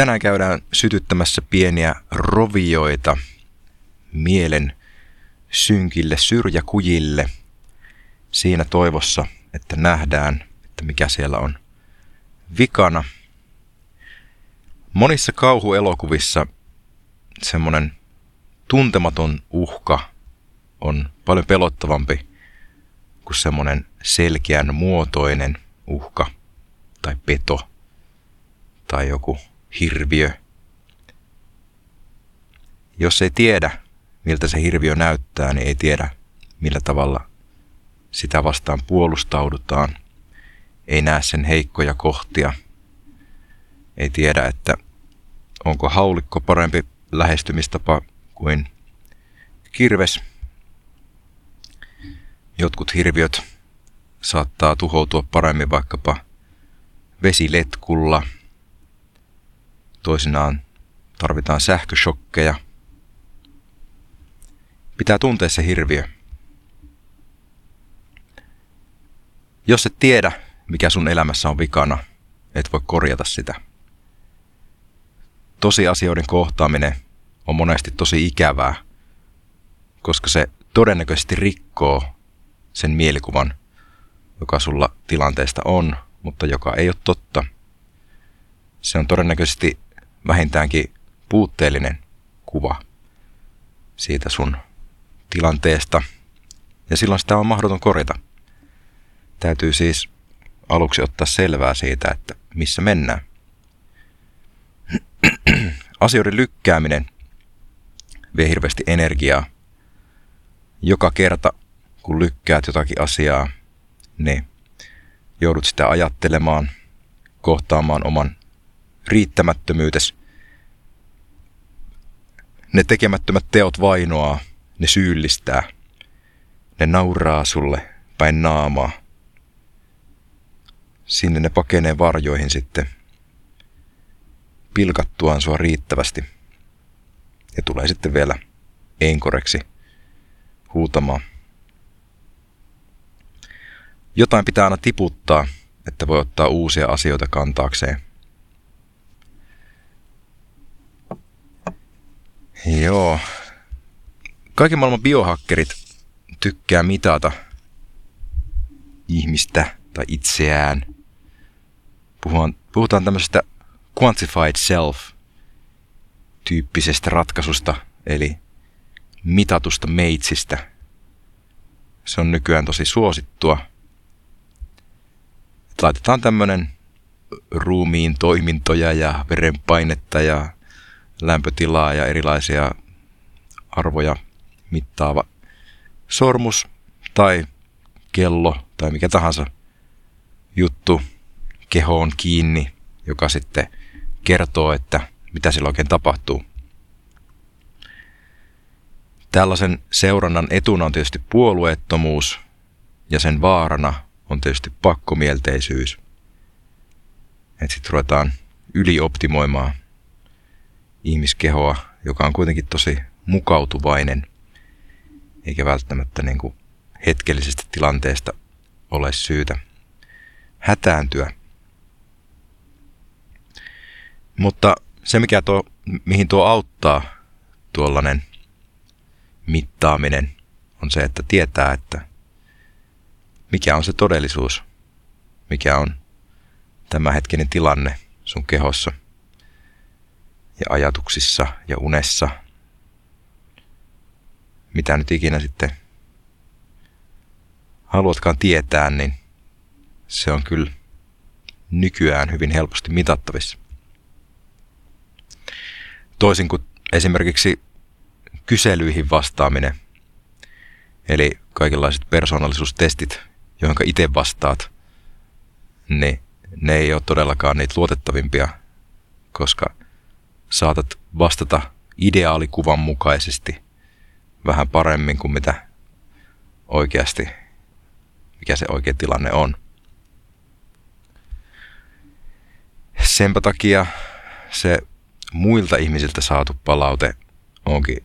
Tänään käydään sytyttämässä pieniä rovioita mielen synkille syrjäkujille siinä toivossa, että nähdään, että mikä siellä on vikana. Monissa kauhuelokuvissa semmoinen tuntematon uhka on paljon pelottavampi kuin semmoinen selkeän muotoinen uhka tai peto tai joku hirviö. Jos ei tiedä, miltä se hirviö näyttää, niin ei tiedä, millä tavalla sitä vastaan puolustaudutaan. Ei näe sen heikkoja kohtia. Ei tiedä, että onko haulikko parempi lähestymistapa kuin kirves. Jotkut hirviöt saattaa tuhoutua paremmin vaikkapa vesiletkulla – Toisinaan tarvitaan sähköshokkeja. Pitää tuntea se hirviö. Jos et tiedä, mikä sun elämässä on vikana, et voi korjata sitä. Tosiasioiden kohtaaminen on monesti tosi ikävää, koska se todennäköisesti rikkoo sen mielikuvan, joka sulla tilanteesta on, mutta joka ei ole totta. Se on todennäköisesti vähintäänkin puutteellinen kuva siitä sun tilanteesta. Ja silloin sitä on mahdoton korjata. Täytyy siis aluksi ottaa selvää siitä, että missä mennään. Asioiden lykkääminen vie hirveästi energiaa. Joka kerta, kun lykkäät jotakin asiaa, niin joudut sitä ajattelemaan, kohtaamaan oman riittämättömyytes. Ne tekemättömät teot vainoaa, ne syyllistää. Ne nauraa sulle päin naamaa. Sinne ne pakenee varjoihin sitten, pilkattuaan sua riittävästi. Ja tulee sitten vielä enkoreksi huutamaan. Jotain pitää aina tiputtaa, että voi ottaa uusia asioita kantaakseen. Joo. Kaiken maailman biohakkerit tykkää mitata ihmistä tai itseään. Puhutaan, puhutaan tämmöisestä quantified self-tyyppisestä ratkaisusta, eli mitatusta meitsistä. Se on nykyään tosi suosittua. Et laitetaan tämmönen ruumiin toimintoja ja verenpainetta ja lämpötilaa ja erilaisia arvoja mittaava sormus tai kello tai mikä tahansa juttu kehoon kiinni, joka sitten kertoo, että mitä sillä oikein tapahtuu. Tällaisen seurannan etuna on tietysti puolueettomuus ja sen vaarana on tietysti pakkomielteisyys. Että sitten ruvetaan ylioptimoimaan ihmiskehoa, joka on kuitenkin tosi mukautuvainen, eikä välttämättä niin kuin hetkellisestä tilanteesta ole syytä hätääntyä. Mutta se, mikä tuo, mihin tuo auttaa tuollainen mittaaminen, on se, että tietää, että mikä on se todellisuus, mikä on tämä hetkinen tilanne sun kehossa – ja ajatuksissa ja unessa. Mitä nyt ikinä sitten haluatkaan tietää, niin se on kyllä nykyään hyvin helposti mitattavissa. Toisin kuin esimerkiksi kyselyihin vastaaminen, eli kaikenlaiset persoonallisuustestit, johon itse vastaat, niin ne ei ole todellakaan niitä luotettavimpia, koska saatat vastata ideaalikuvan mukaisesti vähän paremmin kuin mitä oikeasti, mikä se oikea tilanne on. Senpä takia se muilta ihmisiltä saatu palaute onkin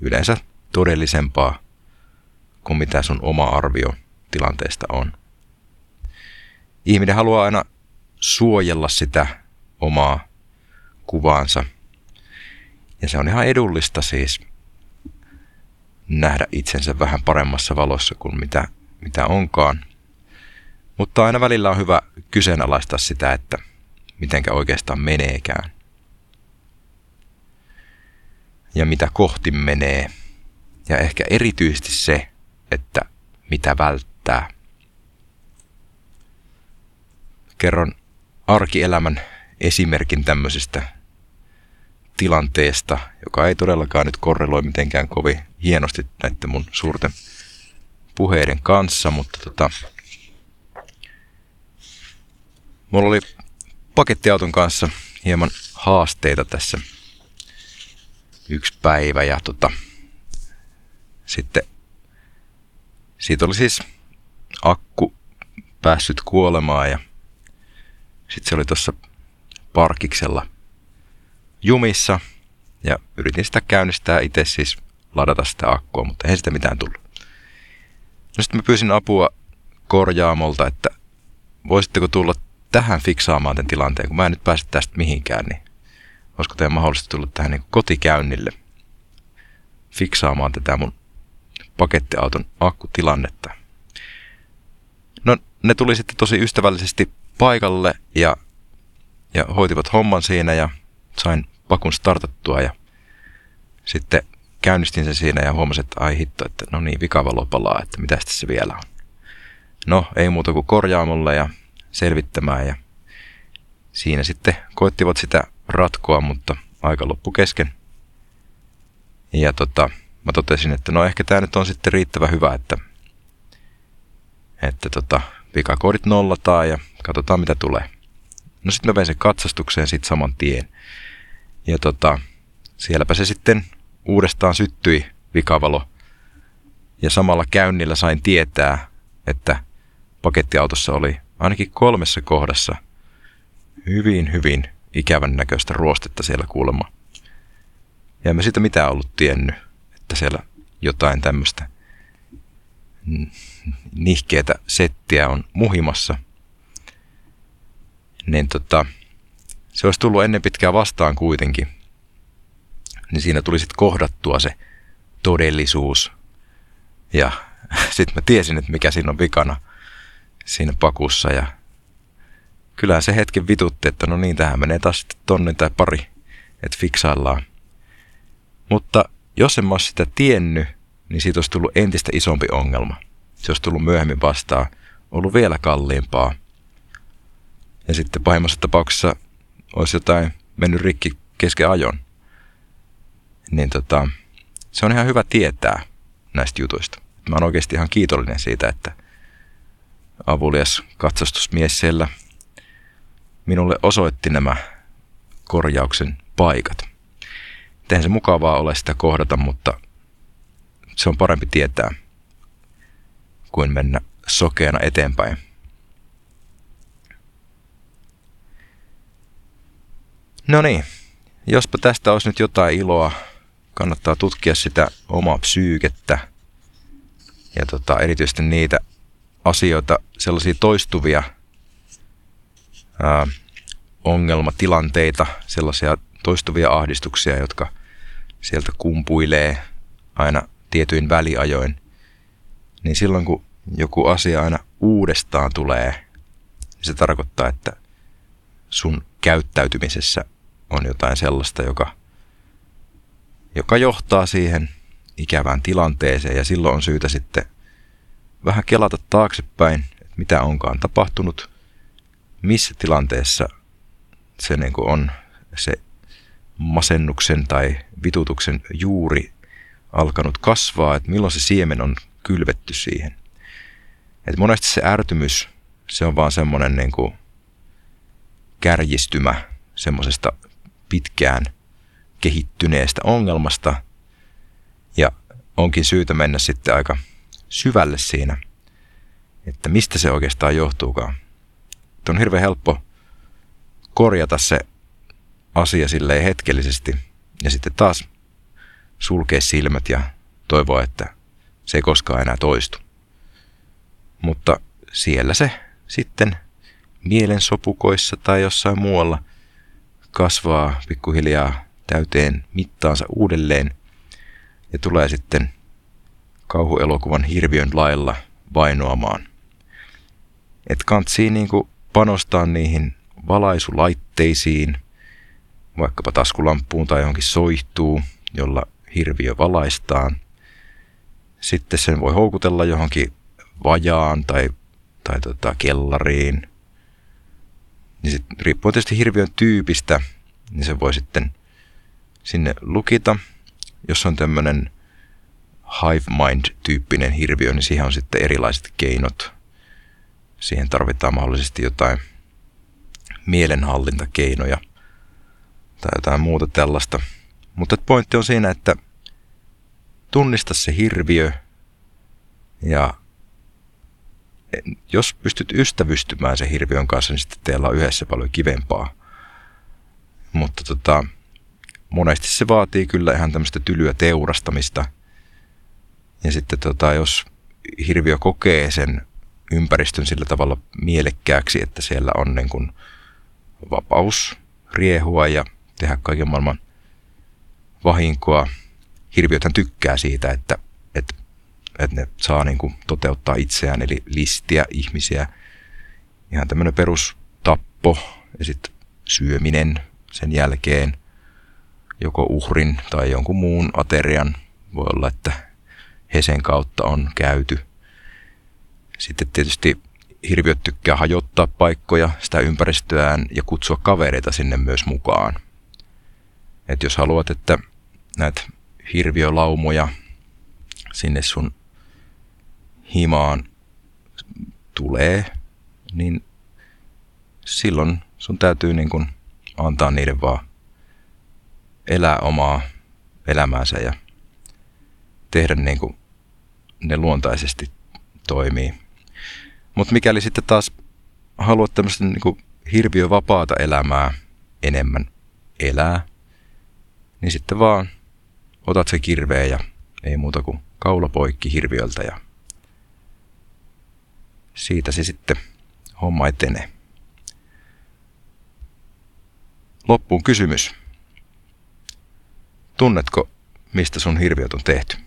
yleensä todellisempaa kuin mitä sun oma arvio tilanteesta on. Ihminen haluaa aina suojella sitä omaa kuvaansa. Ja se on ihan edullista siis nähdä itsensä vähän paremmassa valossa kuin mitä, mitä onkaan. Mutta aina välillä on hyvä kyseenalaistaa sitä, että mitenkä oikeastaan meneekään. Ja mitä kohti menee. Ja ehkä erityisesti se, että mitä välttää. Kerron arkielämän esimerkin tämmöisestä tilanteesta, joka ei todellakaan nyt korreloi mitenkään kovin hienosti näiden mun suurten puheiden kanssa, mutta tota, mulla oli pakettiauton kanssa hieman haasteita tässä yksi päivä ja tota, sitten siitä oli siis akku päässyt kuolemaan ja sitten se oli tuossa parkiksella jumissa ja yritin sitä käynnistää itse siis ladata sitä akkua, mutta ei sitä mitään tullut. No sitten mä pyysin apua korjaamolta, että voisitteko tulla tähän fiksaamaan tämän tilanteen, kun mä en nyt pääse tästä mihinkään, niin olisiko teidän mahdollista tulla tähän niin kotikäynnille fiksaamaan tätä mun pakettiauton akkutilannetta. No ne tuli sitten tosi ystävällisesti paikalle ja, ja hoitivat homman siinä ja sain pakun startattua ja sitten käynnistin sen siinä ja huomasin, että ai hitto, että no niin, vikavalo palaa, että mitä se vielä on. No, ei muuta kuin korjaamolle ja selvittämään ja siinä sitten koettivat sitä ratkoa, mutta aika loppu kesken. Ja tota, mä totesin, että no ehkä tämä nyt on sitten riittävän hyvä, että, että tota, pikakoodit nollataan ja katsotaan mitä tulee. No sitten mä vein sen katsastukseen sitten saman tien. Ja tota, sielläpä se sitten uudestaan syttyi vikavalo. Ja samalla käynnillä sain tietää, että pakettiautossa oli ainakin kolmessa kohdassa hyvin, hyvin ikävän näköistä ruostetta siellä kuulemma. Ja me sitä mitään ollut tiennyt, että siellä jotain tämmöistä nihkeetä settiä on muhimassa. Niin tota, se olisi tullut ennen pitkää vastaan kuitenkin. Niin siinä tuli sitten kohdattua se todellisuus. Ja sitten mä tiesin, että mikä siinä on vikana siinä pakussa. Ja kyllähän se hetken vitutti, että no niin, tähän menee taas sitten tonni tai pari, että fiksaillaan. Mutta jos en mä sitä tiennyt, niin siitä olisi tullut entistä isompi ongelma. Se olisi tullut myöhemmin vastaan, ollut vielä kalliimpaa. Ja sitten pahimmassa tapauksessa olisi jotain mennyt rikki kesken ajon. Niin tota, se on ihan hyvä tietää näistä jutuista. Mä oon oikeasti ihan kiitollinen siitä, että avulias katsastusmies siellä minulle osoitti nämä korjauksen paikat. Eihän se mukavaa ole sitä kohdata, mutta se on parempi tietää kuin mennä sokeana eteenpäin. No niin, jospa tästä olisi nyt jotain iloa, kannattaa tutkia sitä omaa psyykettä ja tota, erityisesti niitä asioita, sellaisia toistuvia ää, ongelmatilanteita, sellaisia toistuvia ahdistuksia, jotka sieltä kumpuilee aina tietyin väliajoin, niin silloin kun joku asia aina uudestaan tulee, niin se tarkoittaa, että sun käyttäytymisessä on jotain sellaista, joka, joka johtaa siihen ikävään tilanteeseen ja silloin on syytä sitten vähän kelata taaksepäin, että mitä onkaan tapahtunut, missä tilanteessa se niin on se masennuksen tai vitutuksen juuri alkanut kasvaa, että milloin se siemen on kylvetty siihen. Et monesti se ärtymys, se on vaan semmoinen niin kuin kärjistymä semmoisesta pitkään kehittyneestä ongelmasta ja onkin syytä mennä sitten aika syvälle siinä, että mistä se oikeastaan johtuukaan. Et on hirveän helppo korjata se asia silleen hetkellisesti ja sitten taas sulkea silmät ja toivoa, että se ei koskaan enää toistu. Mutta siellä se sitten mielensopukoissa tai jossain muualla kasvaa pikkuhiljaa täyteen mittaansa uudelleen ja tulee sitten kauhuelokuvan hirviön lailla vainoamaan. Et kantsii niinku panostaa niihin valaisulaitteisiin, vaikkapa taskulampuun tai johonkin soihtuu, jolla hirviö valaistaan. Sitten sen voi houkutella johonkin vajaan tai, tai tota kellariin. Niin sit, riippuen tietysti hirviön tyypistä, niin se voi sitten sinne lukita. Jos on tämmöinen hive mind-tyyppinen hirviö, niin siihen on sitten erilaiset keinot. Siihen tarvitaan mahdollisesti jotain mielenhallintakeinoja tai jotain muuta tällaista. Mutta pointti on siinä, että tunnista se hirviö ja jos pystyt ystävystymään sen hirviön kanssa, niin sitten teillä on yhdessä paljon kivempaa. Mutta tota, monesti se vaatii kyllä ihan tämmöistä tylyä teurastamista. Ja sitten tota, jos hirviö kokee sen ympäristön sillä tavalla mielekkääksi, että siellä on niin kuin vapaus riehua ja tehdä kaiken maailman vahinkoa. Hirviöthän tykkää siitä, että, että, että ne saa niin kuin toteuttaa itseään, eli listiä ihmisiä. Ihan tämmöinen perustappo ja sitten syöminen sen jälkeen, joko uhrin tai jonkun muun aterian. Voi olla, että Hesen kautta on käyty. Sitten tietysti hirviöt tykkää hajottaa paikkoja, sitä ympäristöään ja kutsua kavereita sinne myös mukaan. Et jos haluat, että näitä hirviölaumoja sinne sun himaan tulee, niin silloin sun täytyy niin kun antaa niiden vaan elää omaa elämäänsä ja tehdä niin kuin ne luontaisesti toimii. Mutta mikäli sitten taas haluat tämmöistä niin hirviövapaata elämää enemmän elää, niin sitten vaan otat se kirveen ja ei muuta kuin kaula poikki hirviöltä ja siitä se sitten homma etenee. Loppuun kysymys. Tunnetko, mistä sun hirviöt on tehty?